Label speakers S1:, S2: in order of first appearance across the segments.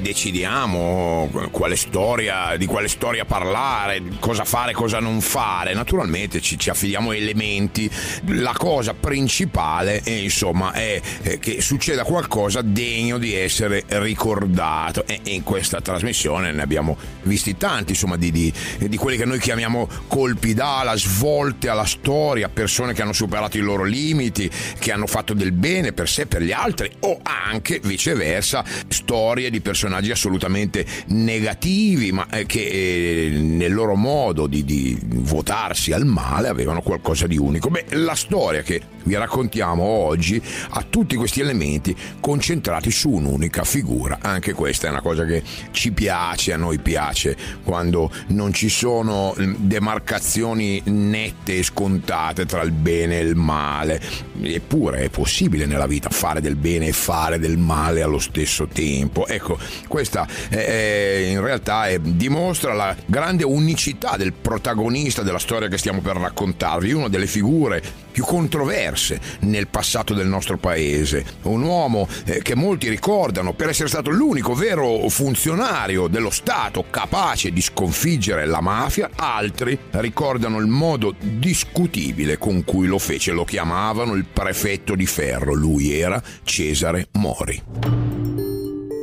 S1: decidiamo quale storia, di quale storia parlare, cosa fare, cosa non fare, naturalmente ci, ci affidiamo a elementi. La cosa principale è, insomma, è, è che succeda qualcosa degno di essere ricordato. E in questa trasmissione ne abbiamo visti tanti, insomma, di, di, di quelli che noi chiamiamo colpi d'ala, svolte alla storia, persone che hanno superato i loro limiti, che hanno fatto del bene per sé e per gli altri, o anche viceversa storie di personaggi assolutamente negativi, ma eh, che eh, nel loro modo di, di votarsi al male avevano qualcosa di unico. Beh, la storia che vi raccontiamo oggi ha tutti questi elementi concentrati su un'unica figura. Anche questa è una cosa che ci piace, a noi piace quando non ci sono mm, demarcazioni nette e scontate tra il bene e il male. Eppure è possibile nella vita fare del bene e fare del male allo stesso tempo. Ecco, questa è, in realtà è, dimostra la grande unicità del protagonista della storia che stiamo per raccontarvi, una delle figure più controverse nel passato del nostro paese. Un uomo eh, che molti ricordano per essere stato l'unico vero funzionario dello Stato capace di sconfiggere la mafia, altri ricordano il modo discutibile con cui lo fece, lo chiamavano il prefetto di ferro, lui era Cesare Mori.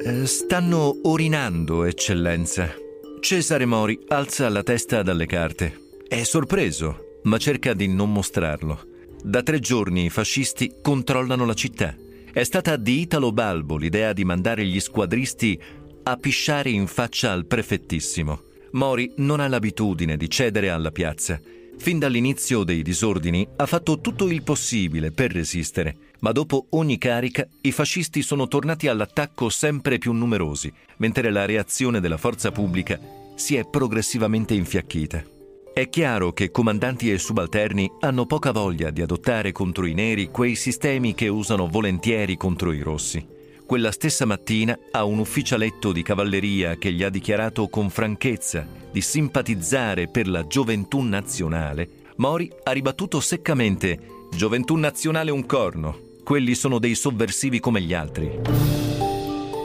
S2: Eh, Stanno orinando, eccellenza. Cesare Mori alza la testa dalle carte. È sorpreso, ma cerca di non mostrarlo. Da tre giorni i fascisti controllano la città. È stata di Italo Balbo l'idea di mandare gli squadristi a pisciare in faccia al prefettissimo. Mori non ha l'abitudine di cedere alla piazza. Fin dall'inizio dei disordini ha fatto tutto il possibile per resistere, ma dopo ogni carica i fascisti sono tornati all'attacco sempre più numerosi, mentre la reazione della forza pubblica si è progressivamente infiacchita. È chiaro che comandanti e subalterni hanno poca voglia di adottare contro i neri quei sistemi che usano volentieri contro i rossi. Quella stessa mattina a un ufficialetto di cavalleria che gli ha dichiarato con franchezza di simpatizzare per la gioventù nazionale, Mori ha ribattuto seccamente Gioventù nazionale un corno. Quelli sono dei sovversivi come gli altri.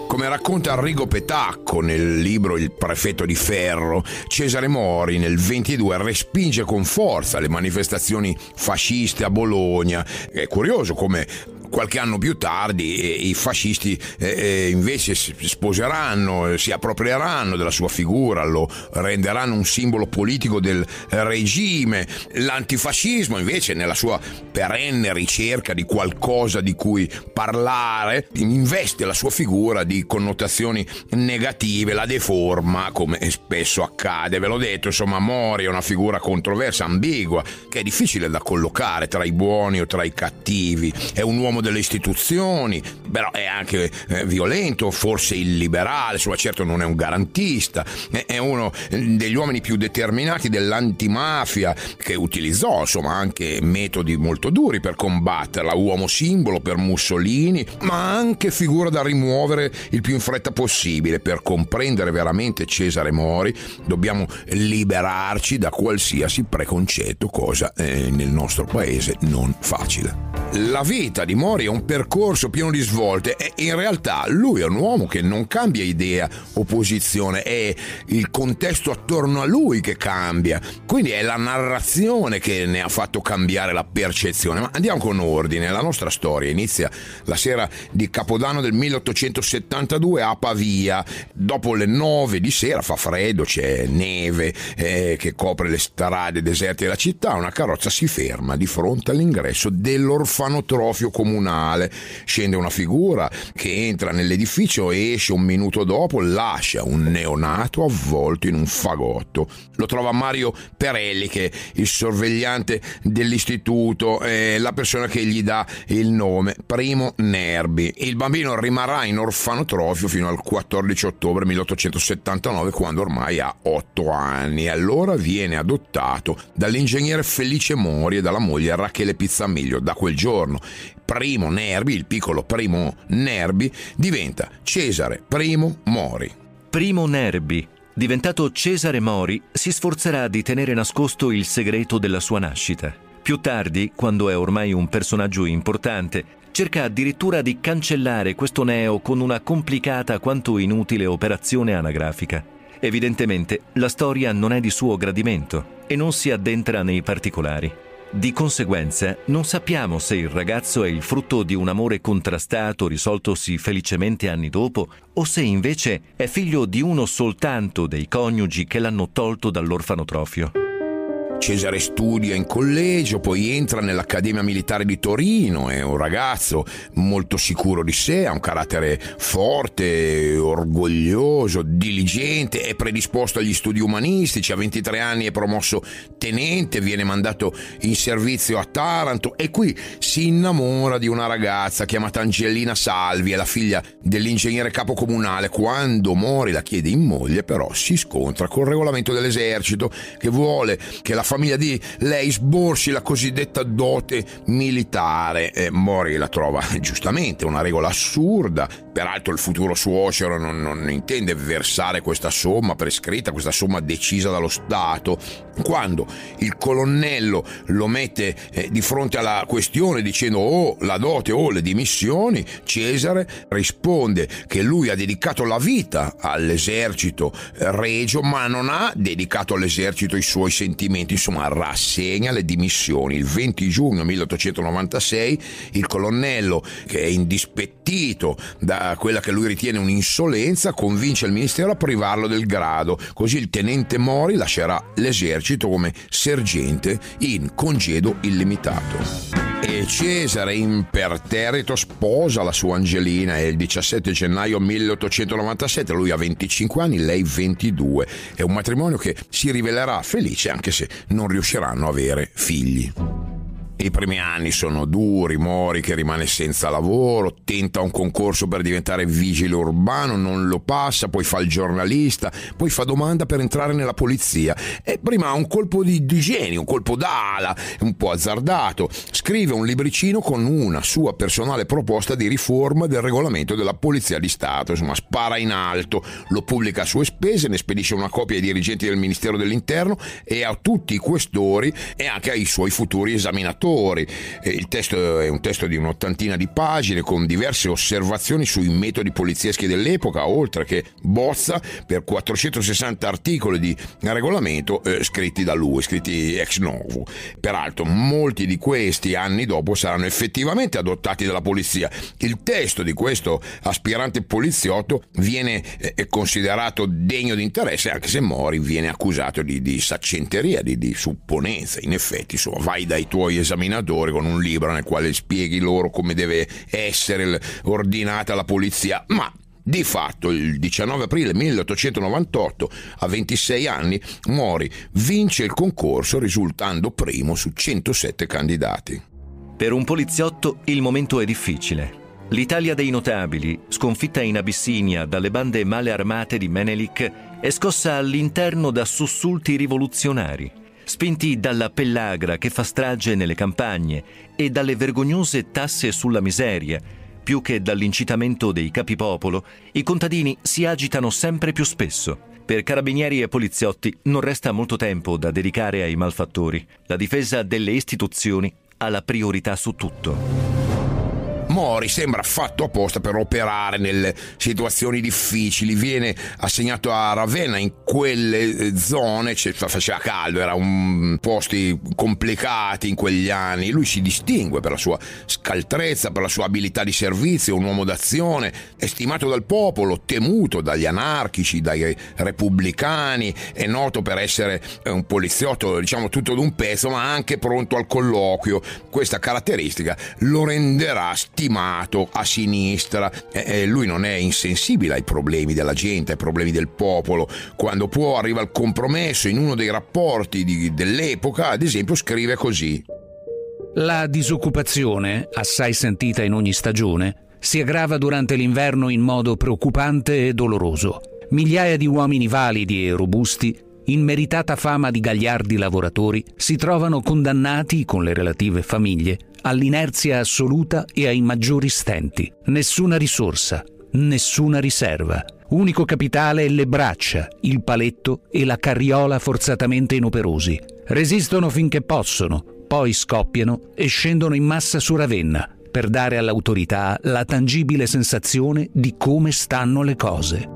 S1: Come racconta Arrigo Petacco nel libro Il prefetto di ferro, Cesare Mori nel 22 respinge con forza le manifestazioni fasciste a Bologna. È curioso come qualche anno più tardi i fascisti eh, eh, invece sposeranno, eh, si approprieranno della sua figura, lo renderanno un simbolo politico del regime. L'antifascismo invece nella sua perenne ricerca di qualcosa di cui parlare investe la sua figura di connotazioni negative, la deforma come spesso accade. Ve l'ho detto, insomma Mori è una figura controversa, ambigua, che è difficile da collocare tra i buoni o tra i cattivi. È un uomo delle istituzioni, però è anche eh, violento, forse illiberale, insomma certo non è un garantista, è, uno degli uomini più determinati dell'antimafia che utilizzò insomma anche metodi molto duri per combatterla, uomo simbolo per Mussolini, ma anche figura da rimuovere il più in fretta possibile per comprendere veramente Cesare Mori dobbiamo liberarci da qualsiasi preconcetto, cosa eh, nel nostro paese non facile. La vita di Mori è un percorso pieno di svolte e in realtà lui è un uomo che non cambia idea o posizione, è il contesto attorno a lui che cambia. Quindi è la narrazione che ne ha fatto cambiare la percezione. Ma andiamo con ordine. La nostra storia inizia la sera di Capodanno del 1872 a Pavia. Dopo le nove di sera fa freddo, c'è neve eh, che copre le strade deserte della città. Una carrozza si ferma di fronte all'ingresso dell'orfanotrofio orfanotrofio comunale. Scende una figura che entra nell'edificio esce un minuto dopo, lascia un neonato avvolto in un fagotto. Lo trova Mario Perelli, che è il sorvegliante dell'istituto, è la persona che gli dà il nome, Primo Nerbi. Il bambino rimarrà in orfanotrofio fino al 14 ottobre 1879, quando ormai ha 8 anni. Allora viene adottato dall'ingegnere Felice Mori e dalla moglie Rachele Pizzamiglio. Da quel giorno Primo Nerbi, il piccolo Primo Nerbi, diventa Cesare Primo Mori.
S2: Primo Nerbi, diventato Cesare Mori, si sforzerà di tenere nascosto il segreto della sua nascita. Più tardi, quando è ormai un personaggio importante, cerca addirittura di cancellare questo neo con una complicata quanto inutile operazione anagrafica. Evidentemente la storia non è di suo gradimento e non si addentra nei particolari. Di conseguenza, non sappiamo se il ragazzo è il frutto di un amore contrastato risoltosi felicemente anni dopo o se invece è figlio di uno soltanto dei coniugi che l'hanno tolto dall'orfanotrofio.
S1: Cesare studia in collegio, poi entra nell'Accademia Militare di Torino, è un ragazzo molto sicuro di sé, ha un carattere forte, orgoglioso, diligente, è predisposto agli studi umanistici, a 23 anni è promosso tenente, viene mandato in servizio a Taranto e qui si innamora di una ragazza chiamata Angelina Salvi, è la figlia dell'ingegnere capo comunale. Quando Mori la chiede in moglie però si scontra col regolamento dell'esercito che vuole che la famiglia di lei sborsi la cosiddetta dote militare. E Mori la trova giustamente una regola assurda. Peraltro il futuro suocero non, non intende versare questa somma prescritta, questa somma decisa dallo Stato. Quando il colonnello lo mette eh, di fronte alla questione dicendo o oh, la dote o le dimissioni, Cesare risponde che lui ha dedicato la vita all'esercito regio, ma non ha dedicato all'esercito i suoi sentimenti insomma rassegna le dimissioni. Il 20 giugno 1896 il colonnello, che è indispettito da quella che lui ritiene un'insolenza, convince il ministero a privarlo del grado, così il tenente Mori lascerà l'esercito come sergente in congedo illimitato. E Cesare imperterrito sposa la sua Angelina e il 17 gennaio 1897 lui ha 25 anni, lei 22. È un matrimonio che si rivelerà felice anche se non riusciranno a avere figli. I primi anni sono duri, Mori che rimane senza lavoro, tenta un concorso per diventare vigile urbano, non lo passa, poi fa il giornalista, poi fa domanda per entrare nella polizia. E prima ha un colpo di, di genio, un colpo d'ala, un po' azzardato, scrive un libricino con una sua personale proposta di riforma del regolamento della Polizia di Stato, insomma spara in alto, lo pubblica a sue spese, ne spedisce una copia ai dirigenti del Ministero dell'Interno e a tutti i questori e anche ai suoi futuri esaminatori autori. Il testo è un testo di un'ottantina di pagine con diverse osservazioni sui metodi polizieschi dell'epoca, oltre che bozza per 460 articoli di regolamento eh, scritti da lui, scritti ex novo. Peraltro, molti di questi anni dopo saranno effettivamente adottati dalla polizia. Il testo di questo aspirante poliziotto viene eh, considerato degno di interesse, anche se Mori viene accusato di, di saccenteria, di, di supponenza. In effetti, insomma, vai dai tuoi esami esaminatori con un libro nel quale spieghi loro come deve essere ordinata la polizia, ma di fatto, il 19 aprile 1898, a 26 anni, Mori vince il concorso risultando primo su 107 candidati.
S2: Per un poliziotto il momento è difficile. L'Italia dei notabili, sconfitta in Abissinia dalle bande male armate di Menelik, è scossa all'interno da sussulti rivoluzionari spinti dalla pellagra che fa strage nelle campagne e dalle vergognose tasse sulla miseria, più che dall'incitamento dei capipopolo, i contadini si agitano sempre più spesso. Per carabinieri e poliziotti non resta molto tempo da dedicare ai malfattori. La difesa delle istituzioni ha la priorità su tutto.
S1: Mori sembra fatto apposta per operare nelle situazioni difficili, viene assegnato a Ravenna in quelle eh, zone, faceva caldo, erano posti complicati in quegli anni, lui si distingue per la sua scaltrezza, per la sua abilità di servizio, un uomo d'azione, è stimato dal popolo, temuto dagli anarchici, dai repubblicani, è noto per essere un poliziotto, diciamo tutto d'un pezzo, ma anche pronto al colloquio. Questa caratteristica lo renderà stimato a sinistra. E lui non è insensibile ai problemi della gente, ai problemi del popolo. Quando può arriva al compromesso in uno dei rapporti di, dell'epoca, ad esempio scrive così.
S3: La disoccupazione, assai sentita in ogni stagione, si aggrava durante l'inverno in modo preoccupante e doloroso. Migliaia di uomini validi e robusti, in meritata fama di gagliardi lavoratori, si trovano condannati, con le relative famiglie, all'inerzia assoluta e ai maggiori stenti. Nessuna risorsa, nessuna riserva. Unico capitale le braccia, il paletto e la carriola forzatamente inoperosi. Resistono finché possono, poi scoppiano e scendono in massa su Ravenna per dare all'autorità la tangibile sensazione di come stanno le cose.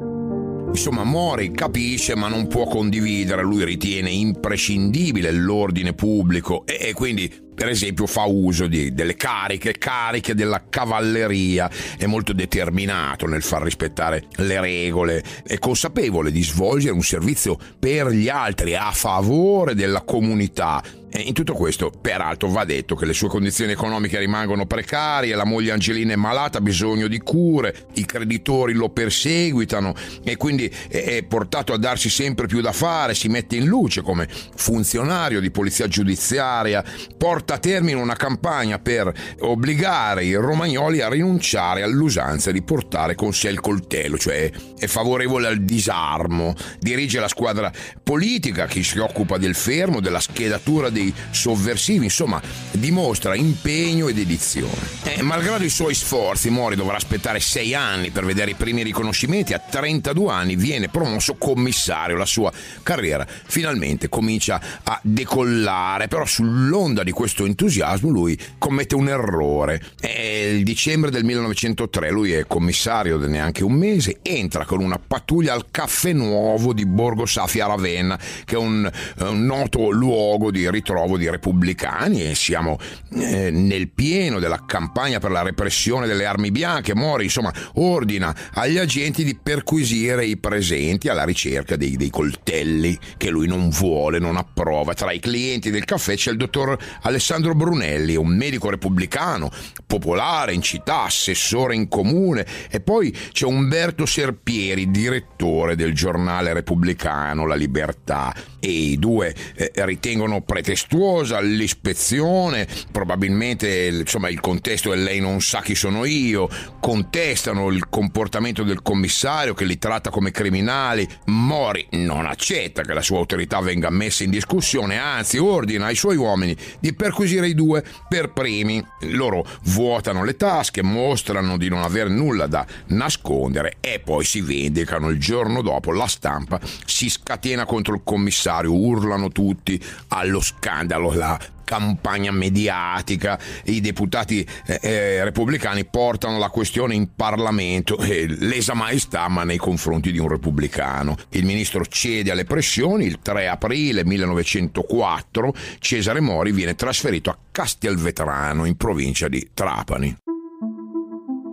S1: Insomma, Mori capisce ma non può condividere, lui ritiene imprescindibile l'ordine pubblico e, quindi per esempio fa uso di, delle cariche, cariche della cavalleria, è molto determinato nel far rispettare le regole, è consapevole di svolgere un servizio per gli altri, a favore della comunità. In tutto questo, peraltro, va detto che le sue condizioni economiche rimangono precarie, la moglie Angelina è malata, ha bisogno di cure, i creditori lo perseguitano e quindi è portato a darsi sempre più da fare, si mette in luce come funzionario di polizia giudiziaria, porta porta a termine una campagna per obbligare i romagnoli a rinunciare all'usanza di portare con sé il coltello, cioè è favorevole al disarmo, dirige la squadra politica che si occupa del fermo, della schedatura dei sovversivi, insomma dimostra impegno ed edizione. Eh, malgrado i suoi sforzi, Mori dovrà aspettare sei anni per vedere i primi riconoscimenti, a 32 anni viene promosso commissario, la sua carriera finalmente comincia a decollare, però sull'onda di questo entusiasmo lui commette un errore. È il dicembre del 1903, lui è commissario da neanche un mese, entra con una pattuglia al caffè nuovo di Borgo Safia Ravenna, che è un, un noto luogo di ritrovo di repubblicani e siamo eh, nel pieno della campagna per la repressione delle armi bianche. Mori, insomma, ordina agli agenti di perquisire i presenti alla ricerca dei, dei coltelli che lui non vuole, non approva. Tra i clienti del caffè c'è il dottor Alessandro Brunelli, un medico repubblicano, popolare in città, assessore in comune, e poi c'è Umberto Serpieri, direttore del giornale repubblicano La Libertà. E i due eh, ritengono pretestuosa l'ispezione, probabilmente insomma, il contesto è lei non sa chi sono io, contestano il comportamento del commissario che li tratta come criminali. Mori non accetta che la sua autorità venga messa in discussione, anzi ordina ai suoi uomini di perquisire i due per primi. Loro vuotano le tasche, mostrano di non avere nulla da nascondere e poi si vendicano. Il giorno dopo la stampa si scatena contro il commissario, urlano tutti allo scandalo, la campagna mediatica, i deputati eh, eh, repubblicani portano la questione in Parlamento e lesa maestà ma nei confronti di un repubblicano. Il ministro cede alle pressioni, il 3 aprile 1904 Cesare Mori viene trasferito a Castelvetrano in provincia di Trapani.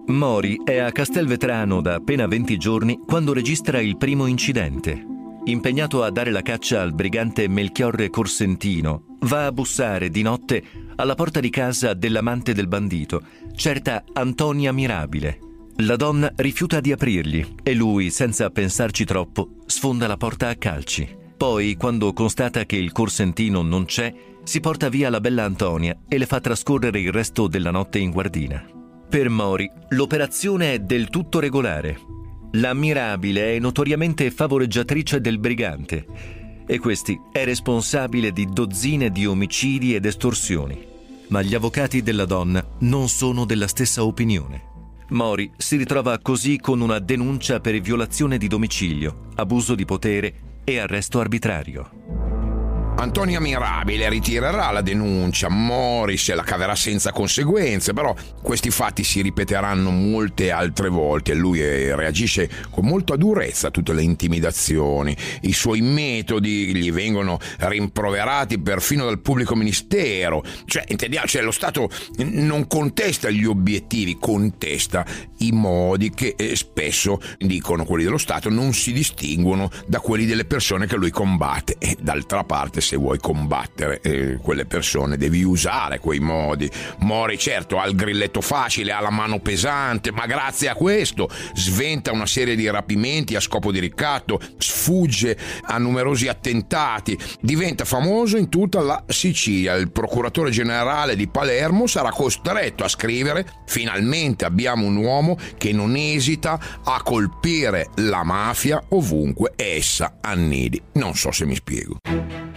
S2: Mori è a Castelvetrano da appena 20 giorni quando registra il primo incidente impegnato a dare la caccia al brigante Melchiorre Corsentino, va a bussare di notte alla porta di casa dell'amante del bandito, certa Antonia Mirabile. La donna rifiuta di aprirgli e lui, senza pensarci troppo, sfonda la porta a calci. Poi, quando constata che il Corsentino non c'è, si porta via la bella Antonia e le fa trascorrere il resto della notte in guardina. Per Mori, l'operazione è del tutto regolare. L'ammirabile è notoriamente favoreggiatrice del brigante e questi è responsabile di dozzine di omicidi ed estorsioni. Ma gli avvocati della donna non sono della stessa opinione. Mori si ritrova così con una denuncia per violazione di domicilio, abuso di potere e arresto arbitrario.
S1: Antonia Mirabile ritirerà la denuncia, Mori se la caverà senza conseguenze, però questi fatti si ripeteranno molte altre volte e lui reagisce con molta durezza a tutte le intimidazioni. I suoi metodi gli vengono rimproverati perfino dal pubblico ministero. Cioè, intendiamo, cioè lo Stato non contesta gli obiettivi, contesta i modi che eh, spesso, dicono quelli dello Stato, non si distinguono da quelli delle persone che lui combatte. E d'altra parte, se vuoi combattere eh, quelle persone, devi usare quei modi. Mori, certo, ha il grilletto facile, ha la mano pesante, ma grazie a questo sventa una serie di rapimenti a scopo di ricatto, sfugge a numerosi attentati, diventa famoso in tutta la Sicilia. Il procuratore generale di Palermo sarà costretto a scrivere: finalmente abbiamo un uomo che non esita a colpire la mafia ovunque essa annidi. Non so se mi spiego.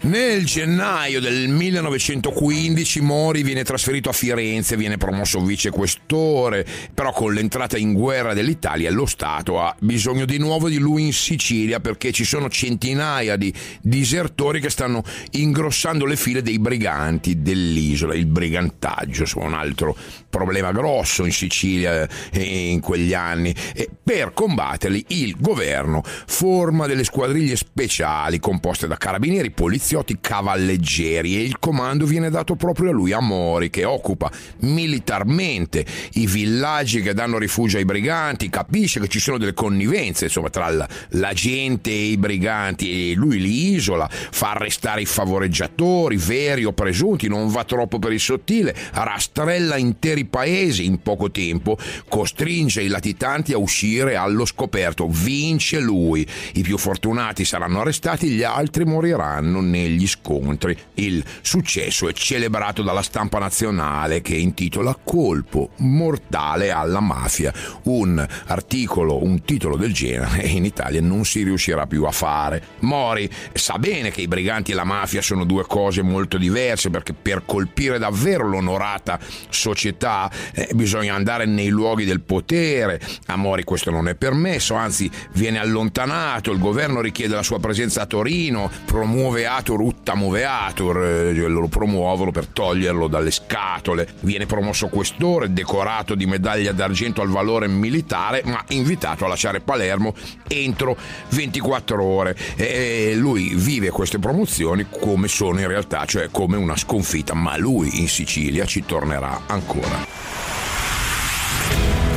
S1: Nel gennaio del 1915 Mori viene trasferito a Firenze, viene promosso vicequestore, però con l'entrata in guerra dell'Italia lo Stato ha bisogno di nuovo di lui in Sicilia perché ci sono centinaia di disertori che stanno ingrossando le file dei briganti dell'isola, il brigantaggio, un altro problema grosso in Sicilia eh, in quegli anni. E per combatterli il governo forma delle squadriglie speciali composte da carabinieri, poliziotti, poliziotti cavalleggeri e il comando viene dato proprio a lui, a Mori, che occupa militarmente i villaggi che danno rifugio ai briganti, capisce che ci sono delle connivenze insomma, tra la, la gente e i briganti e lui li isola, fa arrestare i favoreggiatori, veri o presunti, non va troppo per il sottile, rastrella interi paesi in poco tempo, costringe i latitanti a uscire allo scoperto, vince lui, i più fortunati saranno arrestati, gli altri moriranno negli scontri. Il successo è celebrato dalla stampa nazionale che intitola Colpo mortale alla mafia. Un articolo, un titolo del genere in Italia non si riuscirà più a fare. Mori sa bene che i briganti e la mafia sono due cose molto diverse perché per colpire davvero l'onorata società eh, bisogna andare nei luoghi del potere. A Mori questo non è permesso, anzi viene allontanato, il governo richiede la sua presenza a Torino, promuove atti Moveator, Utta Moveator, eh, lo promuovono per toglierlo dalle scatole. Viene promosso questore, decorato di medaglia d'argento al valore militare, ma invitato a lasciare Palermo entro 24 ore. E lui vive queste promozioni come sono in realtà, cioè come una sconfitta, ma lui in Sicilia ci tornerà ancora.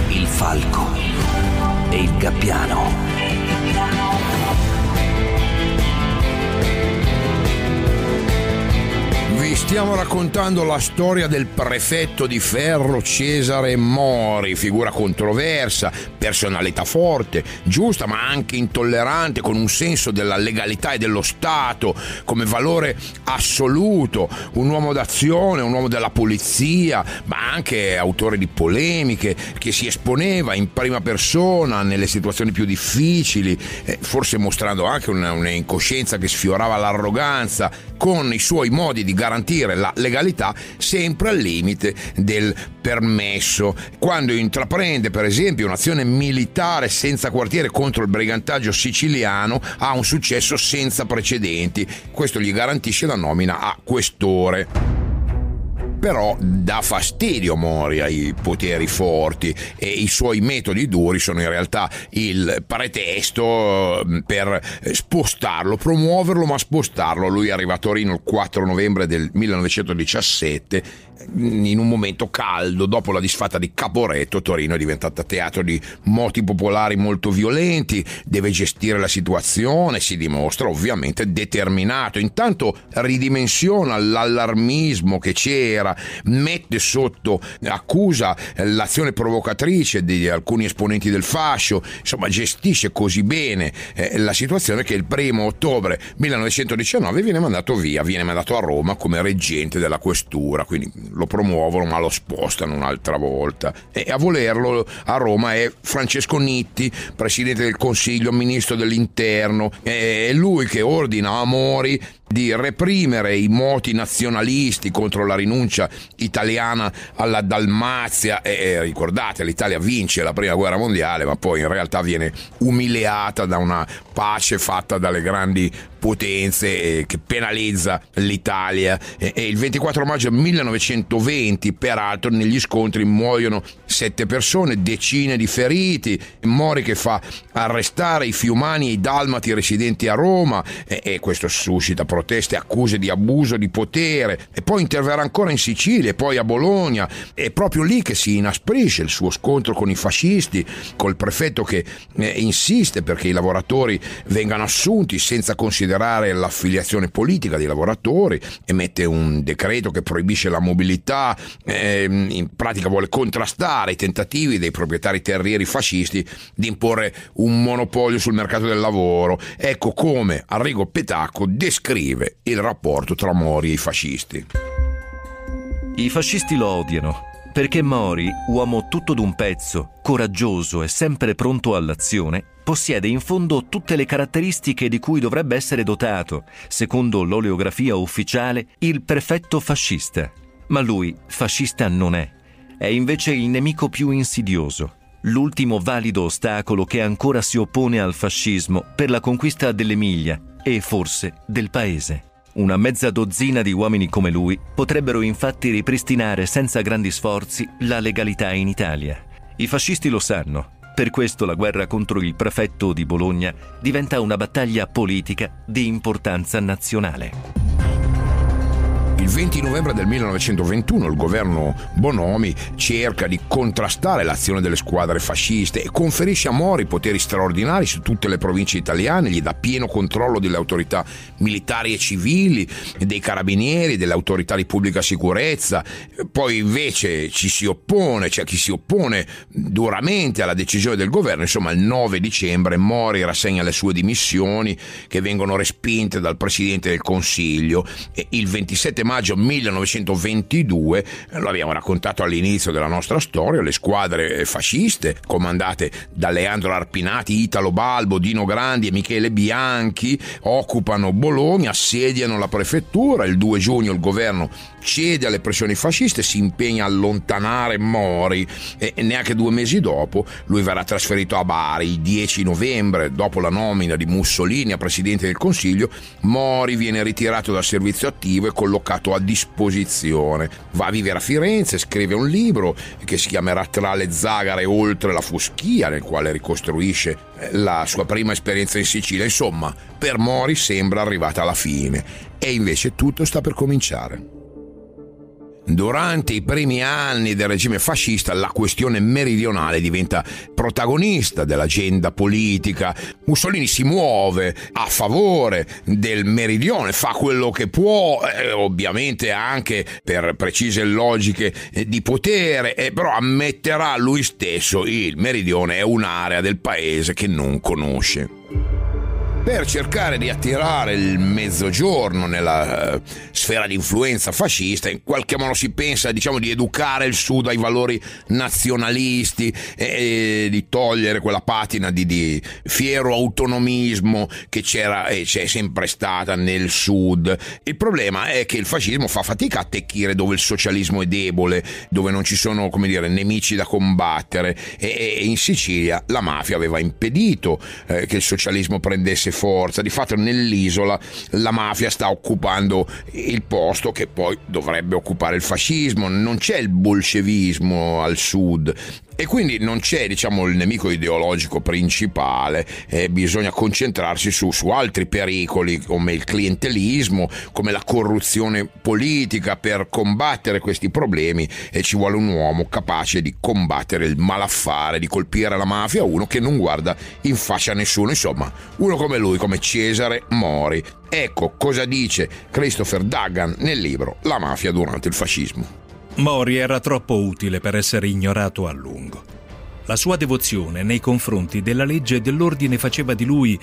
S4: Il falco e il gabbiano
S1: stiamo raccontando la storia del prefetto di ferro Cesare Mori, figura controversa, personalità forte, giusta ma anche intollerante, con un senso della legalità e dello Stato come valore assoluto, un uomo d'azione, un uomo della polizia, ma anche autore di polemiche, che si esponeva in prima persona nelle situazioni più difficili, eh, forse mostrando anche una, una incoscienza che sfiorava l'arroganza, con i suoi modi di garantire garantire la legalità sempre al limite del permesso. Quando intraprende per esempio un'azione militare senza quartiere contro il brigantaggio siciliano ha un successo senza precedenti. Questo gli garantisce la nomina a questore però dà fastidio Mori ai poteri forti e i suoi metodi duri sono in realtà il pretesto mm, per spostarlo, promuoverlo ma spostarlo. Lui arriva a Torino il 4 novembre del 1917 in un momento caldo, dopo la disfatta di Caporetto, Torino è diventata teatro di moti popolari molto violenti, deve gestire la situazione, si dimostra ovviamente determinato. Intanto ridimensiona l'allarmismo che c'era, mette sotto accusa l'azione provocatrice di alcuni esponenti del fascio, insomma gestisce così bene eh, la situazione che il primo ottobre 1919 viene mandato via, viene mandato a Roma come reggente della questura, quindi lo promuovono ma lo spostano un'altra volta. E a volerlo a Roma è Francesco Nitti, presidente del Consiglio, ministro dell'Interno. È lui che ordina a Mori di reprimere i moti nazionalisti contro la rinuncia italiana alla Dalmazia. E, e ricordate l'Italia vince la prima guerra mondiale ma poi in realtà viene umiliata da una pace fatta dalle grandi potenze eh, che penalizza l'Italia. E, il 24 maggio 1920 peraltro negli scontri muoiono sette persone decine di feriti. Mori che fa arrestare i fiumani e i dalmati residenti a Roma. E, e questo suscita proteste accuse di abuso di potere. E poi interverrà ancora in Sicilia e poi a Bologna. È proprio lì che si inasprisce il suo scontro con i fascisti col prefetto che eh, insiste perché i lavoratori vengano assunti senza considerare considerare l'affiliazione politica dei lavoratori, emette un decreto che proibisce la mobilità, ehm, in pratica vuole contrastare i tentativi dei proprietari terrieri fascisti di imporre un monopolio sul mercato del lavoro. Ecco come Arrigo Petacco descrive il rapporto tra Mori e i fascisti.
S2: I fascisti lo odiano perché Mori, uomo tutto d'un pezzo, coraggioso e sempre pronto all'azione, possiede in fondo tutte le caratteristiche di cui dovrebbe essere dotato, secondo l'oleografia ufficiale, il perfetto fascista. Ma lui fascista non è. È invece il nemico più insidioso, l'ultimo valido ostacolo che ancora si oppone al fascismo per la conquista dell'Emilia e forse del paese. Una mezza dozzina di uomini come lui potrebbero infatti ripristinare senza grandi sforzi la legalità in Italia. I fascisti lo sanno, per questo la guerra contro il prefetto di Bologna diventa una battaglia politica di importanza nazionale.
S1: Il 20 novembre del 1921 il governo Bonomi cerca di contrastare l'azione delle squadre fasciste e conferisce a Mori poteri straordinari su tutte le province italiane, gli dà pieno controllo delle autorità militari e civili, dei carabinieri, delle autorità di pubblica sicurezza. Poi invece ci si oppone, c'è cioè chi si oppone duramente alla decisione del governo. Insomma, il 9 dicembre Mori rassegna le sue dimissioni che vengono respinte dal Presidente del Consiglio e il 27 maggio 1922, lo abbiamo raccontato all'inizio della nostra storia, le squadre fasciste comandate da Leandro Arpinati, Italo Balbo, Dino Grandi e Michele Bianchi occupano Bologna, assediano la prefettura, il 2 giugno il governo cede alle pressioni fasciste, si impegna a allontanare Mori e neanche due mesi dopo lui verrà trasferito a Bari. Il 10 novembre, dopo la nomina di Mussolini a presidente del Consiglio, Mori viene ritirato dal servizio attivo e collocato a disposizione. Va a vivere a Firenze, scrive un libro che si chiamerà Tra le zagare oltre la fuschia, nel quale ricostruisce eh, la sua prima esperienza in Sicilia. Insomma, per Mori sembra arrivata alla fine e invece tutto sta per cominciare. Durante i primi anni del regime fascista la questione meridionale diventa protagonista dell'agenda politica. Mussolini si muove a favore del meridione, fa quello che può, eh, ovviamente anche per precise logiche eh, di potere, eh, però ammetterà lui stesso il meridione è un'area del paese che non conosce per cercare di attirare il mezzogiorno nella uh, sfera di influenza fascista, in qualche modo si pensa diciamo, di educare il Sud ai valori nazionalisti e, e di togliere quella patina di, di, fiero autonomismo che c'era e c'è sempre stata nel Sud. Il problema è che il fascismo fa fatica a attecchire dove il socialismo è debole, dove non ci sono come dire, nemici da combattere e, e in Sicilia la mafia aveva impedito eh, che il socialismo prendesse forza. Di fatto nell'isola la mafia sta occupando il posto che poi dovrebbe occupare il fascismo, non c'è il bolscevismo al sud e quindi non c'è diciamo, il nemico ideologico principale, eh, bisogna concentrarsi su, su, altri pericoli come il clientelismo, come la corruzione politica. Per combattere questi problemi e ci vuole un uomo capace di combattere il malaffare, di colpire la mafia, uno che non guarda in faccia a nessuno, insomma, uno come lui, come Cesare Mori. Ecco cosa dice Christopher Duggan nel libro La mafia durante il fascismo.
S5: Mori era troppo utile per essere ignorato a lungo. La sua devozione nei confronti della legge e dell'ordine faceva di lui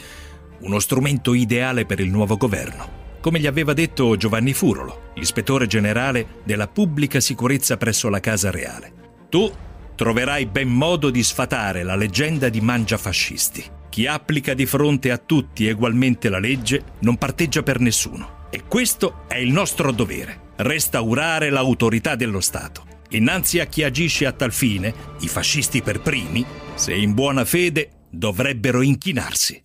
S5: uno strumento ideale per il nuovo governo, come gli aveva detto Giovanni Furolo, l'ispettore generale della pubblica sicurezza presso la Casa Reale. Tu troverai ben modo di sfatare la leggenda di mangiafascisti. Chi applica di fronte a tutti egualmente la legge non parteggia per nessuno E questo è il nostro dovere, restaurare l'autorità dello Stato. Innanzi a chi agisce a tal fine, i fascisti per primi, se in buona fede, dovrebbero inchinarsi.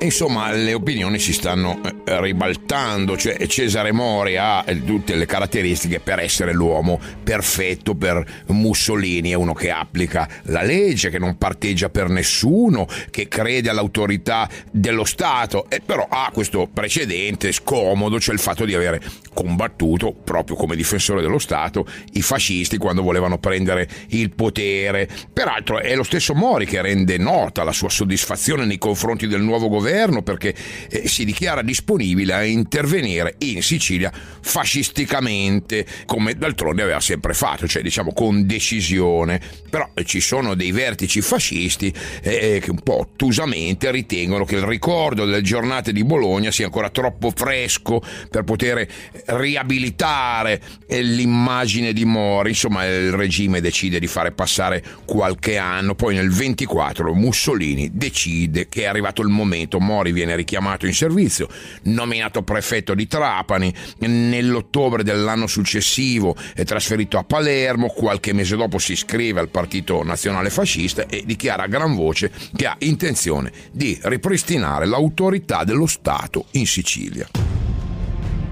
S1: Insomma, le opinioni si stanno eh, ribaltando, cioè Cesare Mori ha eh, tutte le caratteristiche per essere l'uomo perfetto per Mussolini, è uno che applica la legge, che non parteggia per nessuno, che crede all'autorità dello Stato, e però ha questo precedente scomodo, cioè il fatto di avere combattuto proprio come difensore dello Stato i fascisti quando volevano prendere il potere. Peraltro è lo stesso Mori che rende nota la sua soddisfazione nei confronti del nuovo governo governo perché eh, si dichiara disponibile a intervenire in Sicilia fascisticamente, come d'altronde aveva sempre fatto, cioè diciamo con decisione. Però eh, ci sono dei vertici fascisti eh, eh, che un po' ottusamente ritengono che il ricordo delle giornate di Bologna sia ancora troppo fresco per poter riabilitare eh, l'immagine di Mori. Insomma, il regime decide di fare passare qualche anno, poi nel 24 Mussolini decide che è arrivato il momento Benedetto Mori viene richiamato in servizio, nominato prefetto di Trapani, nell'ottobre dell'anno successivo è trasferito a Palermo, qualche mese dopo si iscrive al Partito Nazionale Fascista e dichiara a gran voce che ha intenzione di ripristinare l'autorità dello Stato in Sicilia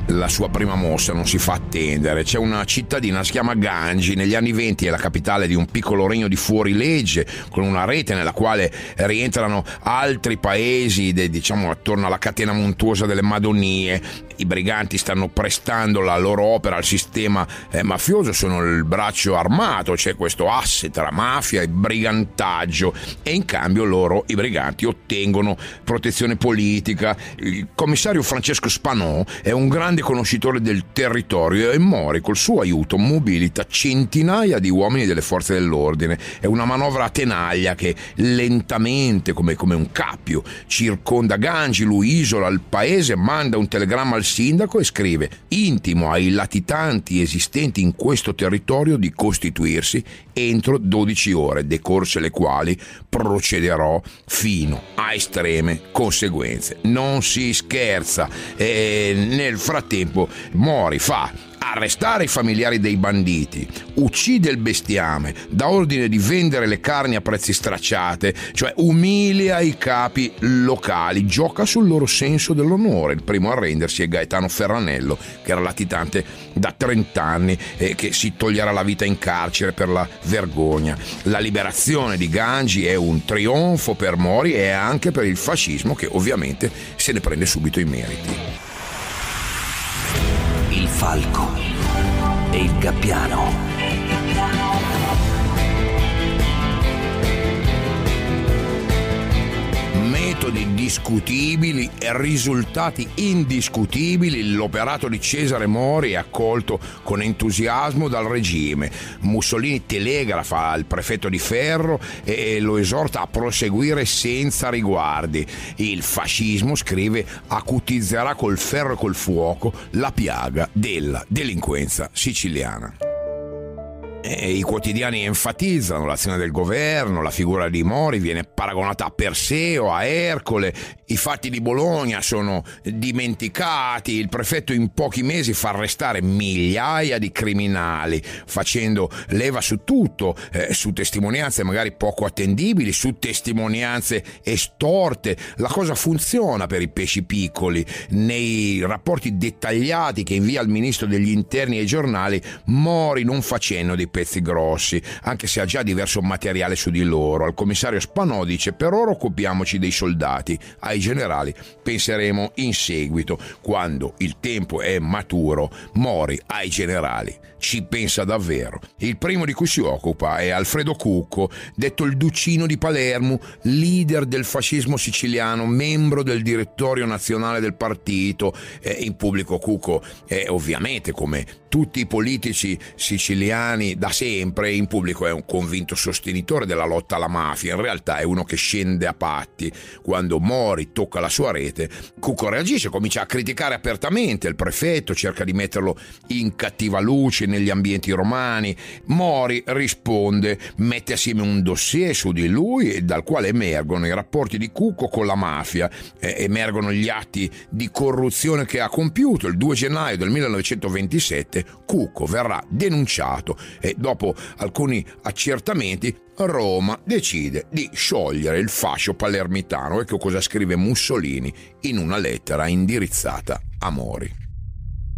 S1: la sua prima mossa non si fa attendere. C'è una cittadina, si chiama Gangi, negli anni 20 è la capitale di un piccolo regno di fuorilegge, con una rete nella quale rientrano altri paesi, diciamo attorno alla catena montuosa delle Madonie i briganti stanno prestando la loro opera al sistema eh, mafioso, sono il braccio armato, c'è questo asse tra mafia e brigantaggio e in cambio loro, i briganti, ottengono protezione politica. Il commissario Francesco Spanò è un grande conoscitore del territorio e Mori col suo aiuto mobilita centinaia di uomini delle forze dell'ordine. È una manovra a tenaglia che lentamente, come, come un cappio, circonda Gangi, lui isola il paese, manda un telegramma al sindaco e scrive intimo ai latitanti esistenti in questo territorio di costituirsi entro 12 ore, decorse le quali procederò fino a estreme conseguenze. Non si scherza e nel frattempo Mori fa arrestare i familiari dei banditi, uccide il bestiame, dà ordine di vendere le carni a prezzi stracciate, cioè umilia i capi locali, gioca sul loro senso dell'onore. Il primo a rendersi è Gaetano Ferranello, che era latitante da 30 anni e che si toglierà la vita in carcere per la vergogna. La liberazione di Gangi è un trionfo per Mori e anche per il fascismo che ovviamente se ne prende subito i meriti
S4: il falco e il gabbiano.
S1: Metodi discutibili e risultati indiscutibili, l'operato di Cesare Mori è accolto con entusiasmo dal regime. Mussolini telegrafa al prefetto di Ferro e lo esorta a proseguire senza riguardi. Il fascismo, scrive, acutizzerà col ferro e col fuoco la piaga della delinquenza siciliana. E I quotidiani enfatizzano l'azione del governo, la figura di Mori viene paragonata a Perseo, a Ercole, i fatti di Bologna sono dimenticati, il prefetto in pochi mesi fa arrestare migliaia di criminali, facendo leva su tutto, eh, su testimonianze magari poco attendibili, su testimonianze estorte. La cosa funziona per i pesci piccoli. Nei rapporti dettagliati che invia il ministro degli interni ai giornali, Mori non fa cenno dei pezzi grossi, anche se ha già diverso materiale su di loro. Al commissario Spanò dice per ora occupiamoci dei soldati, ai generali penseremo in seguito, quando il tempo è maturo, Mori ai generali ci pensa davvero. Il primo di cui si occupa è Alfredo Cucco, detto il Ducino di Palermo, leader del fascismo siciliano, membro del direttorio nazionale del partito. Eh, in pubblico Cucco è ovviamente come tutti i politici siciliani Da sempre in pubblico è un convinto sostenitore della lotta alla mafia, in realtà è uno che scende a patti. Quando Mori tocca la sua rete, Cucco reagisce, comincia a criticare apertamente il prefetto, cerca di metterlo in cattiva luce negli ambienti romani. Mori risponde, mette assieme un dossier su di lui dal quale emergono i rapporti di Cucco con la mafia, emergono gli atti di corruzione che ha compiuto. Il 2 gennaio del 1927 Cucco verrà denunciato e dopo alcuni accertamenti Roma decide di sciogliere il fascio palermitano. Ecco cosa scrive Mussolini in una lettera indirizzata a Mori.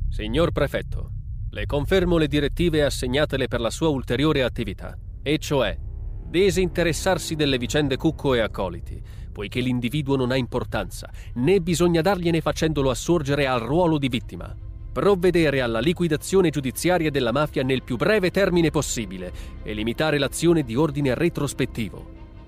S6: Signor prefetto, le confermo le direttive assegnatele per la sua ulteriore attività, e cioè disinteressarsi delle vicende Cucco e accoliti, poiché l'individuo non ha importanza, né bisogna dargliene facendolo assurgere al ruolo di vittima provvedere alla liquidazione giudiziaria della mafia nel più breve termine possibile e limitare l'azione di ordine retrospettivo.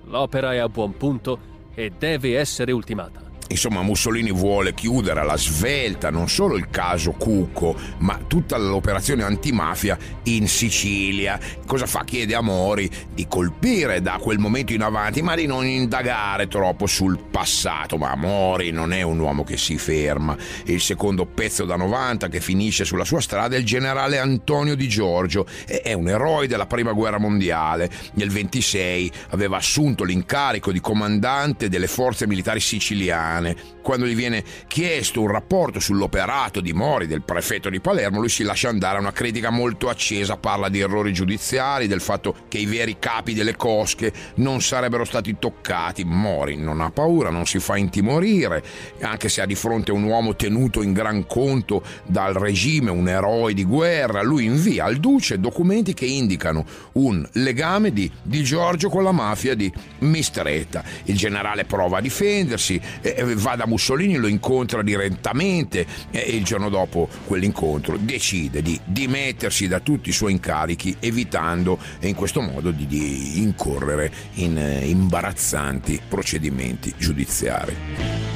S6: L'opera è a buon punto e deve essere ultimata.
S1: Insomma, Mussolini vuole chiudere alla svelta non solo il caso Cucco, ma tutta l'operazione antimafia in Sicilia. Cosa fa? Chiede a Mori di colpire da quel momento in avanti, ma di non indagare troppo sul passato. Ma Mori non è un uomo che si ferma. Il secondo pezzo da 90 che finisce sulla sua strada è il generale Antonio Di Giorgio. È un eroe della prima guerra mondiale. Nel 26 aveva assunto l'incarico di comandante delle forze militari siciliane settimane, quando gli viene chiesto un rapporto sull'operato di Mori, del prefetto di Palermo, lui si lascia andare a una critica molto accesa, parla di errori giudiziari, del fatto che i veri capi delle cosche non sarebbero stati toccati. Mori non ha paura, non si fa intimorire, anche se ha di fronte un uomo tenuto in gran conto dal regime, un eroe di guerra, lui invia al duce documenti che indicano un legame di, di Giorgio con la mafia di Mistretta. Il generale prova a difendersi, eh, va da Mussolini, lo incontra direttamente e il giorno dopo quell'incontro decide di dimettersi da tutti i suoi incarichi evitando in questo modo di, di incorrere in eh, imbarazzanti procedimenti giudiziari.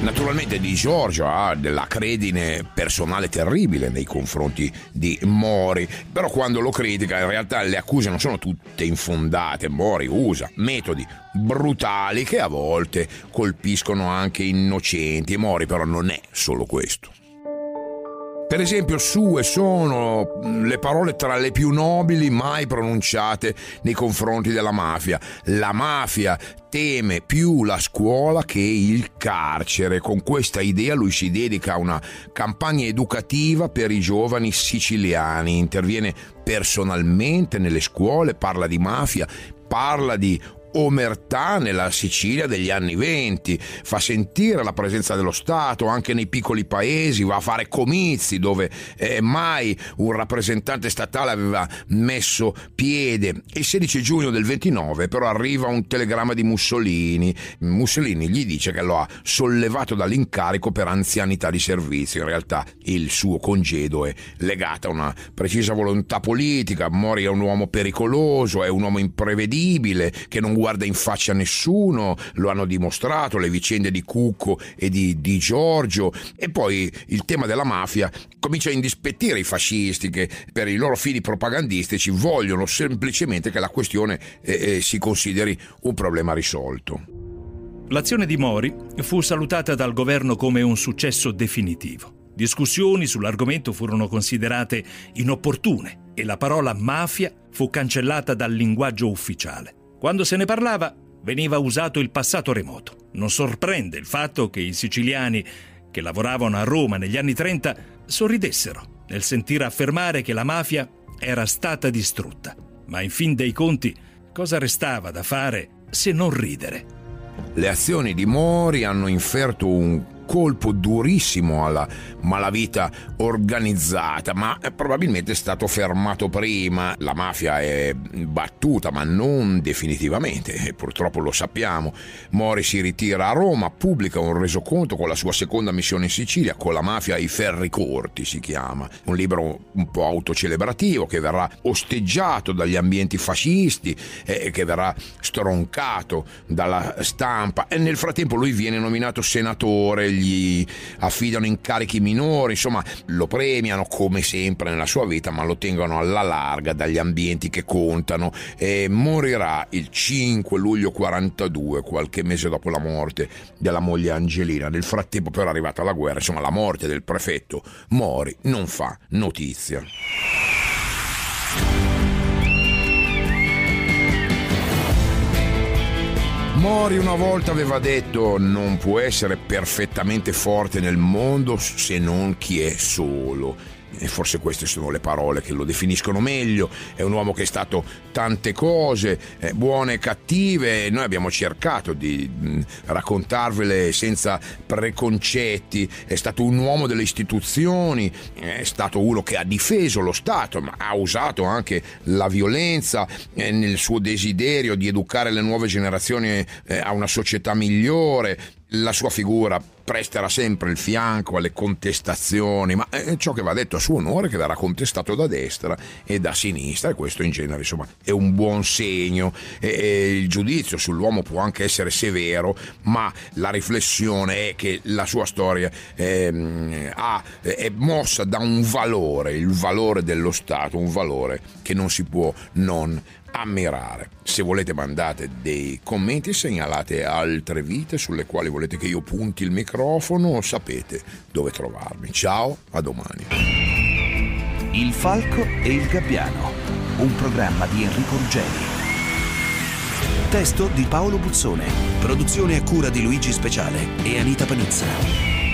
S1: Naturalmente Di Giorgio ha della credine personale terribile nei confronti di Mori, però quando lo critica in realtà le accuse non sono tutte infondate, Mori usa metodi brutali che a volte colpiscono anche innocenti e Mori però non è solo questo. Per esempio, sue sono le parole tra le più nobili mai pronunciate nei confronti della mafia. La mafia teme più la scuola che il carcere. Con questa idea lui si dedica a una campagna educativa per i giovani siciliani, interviene personalmente nelle scuole, parla di mafia, parla di omertà nella Sicilia degli anni venti, fa sentire la presenza dello Stato anche nei piccoli paesi, va a fare comizi dove eh, mai un rappresentante statale aveva messo piede. Il 16 giugno del 29 però arriva un telegramma di Mussolini. Mussolini gli dice che lo ha sollevato dall'incarico per anzianità di servizio. In realtà il suo congedo è legato a una precisa volontà politica. Mori è un uomo pericoloso, è un uomo imprevedibile che non guarda in faccia nessuno, lo hanno dimostrato le vicende di Cucco e di, di Giorgio e poi il tema della mafia comincia a indispettire i fascisti che per i loro fini propagandistici vogliono semplicemente che la questione eh, eh, si consideri un problema risolto.
S5: L'azione di Mori fu salutata dal governo come un successo definitivo. Discussioni sull'argomento furono considerate inopportune e la parola mafia fu cancellata dal linguaggio ufficiale. Quando se ne parlava veniva usato il passato remoto. Non sorprende il fatto che i siciliani che lavoravano a Roma negli anni 30 sorridessero nel sentire affermare che la mafia era stata distrutta. Ma in fin dei conti, cosa restava da fare se non ridere?
S1: Le azioni di Mori hanno inferto un colpo durissimo alla malavita organizzata, ma probabilmente è stato fermato prima. La mafia è battuta, ma non definitivamente, purtroppo lo sappiamo. Mori si ritira a Roma, pubblica un resoconto con la sua seconda missione in Sicilia, con la mafia ai ferri corti si chiama, un libro un po' autocelebrativo che verrà osteggiato dagli ambienti fascisti e che verrà stroncato dalla stampa e nel frattempo lui viene nominato senatore gli affidano incarichi minori, insomma lo premiano come sempre nella sua vita, ma lo tengono alla larga dagli ambienti che contano e morirà il 5 luglio 42, qualche mese dopo la morte della moglie Angelina. Nel frattempo però è arrivata la guerra, insomma la morte del prefetto Mori non fa notizia. Mori una volta aveva detto non può essere perfettamente forte nel mondo se non chi è solo e forse queste sono le parole che lo definiscono meglio, è un uomo che è stato tante cose, eh, buone e cattive, noi abbiamo cercato di mh, raccontarvele senza preconcetti, è stato un uomo delle istituzioni, è stato uno che ha difeso lo Stato, ma ha usato anche la violenza eh, nel suo desiderio di educare le nuove generazioni eh, a una società migliore, la sua figura presterà sempre il fianco alle contestazioni, ma è ciò che va detto a suo onore che verrà contestato da destra e da sinistra e questo in genere insomma è un buon segno. E, e il giudizio sull'uomo può anche essere severo, ma la riflessione è che la sua storia eh, ha, è mossa da un valore, il valore dello Stato, un valore che non si può non ammirare. Se volete mandate dei commenti, segnalate altre vite sulle quali volete che io punti il microfono, sapete dove trovarmi. Ciao, a domani.
S4: Il Falco e il Gabbiano, un programma di Enrico Ruggeri. Testo di Paolo Buzzone, produzione a cura di Luigi Speciale e Anita Panizza.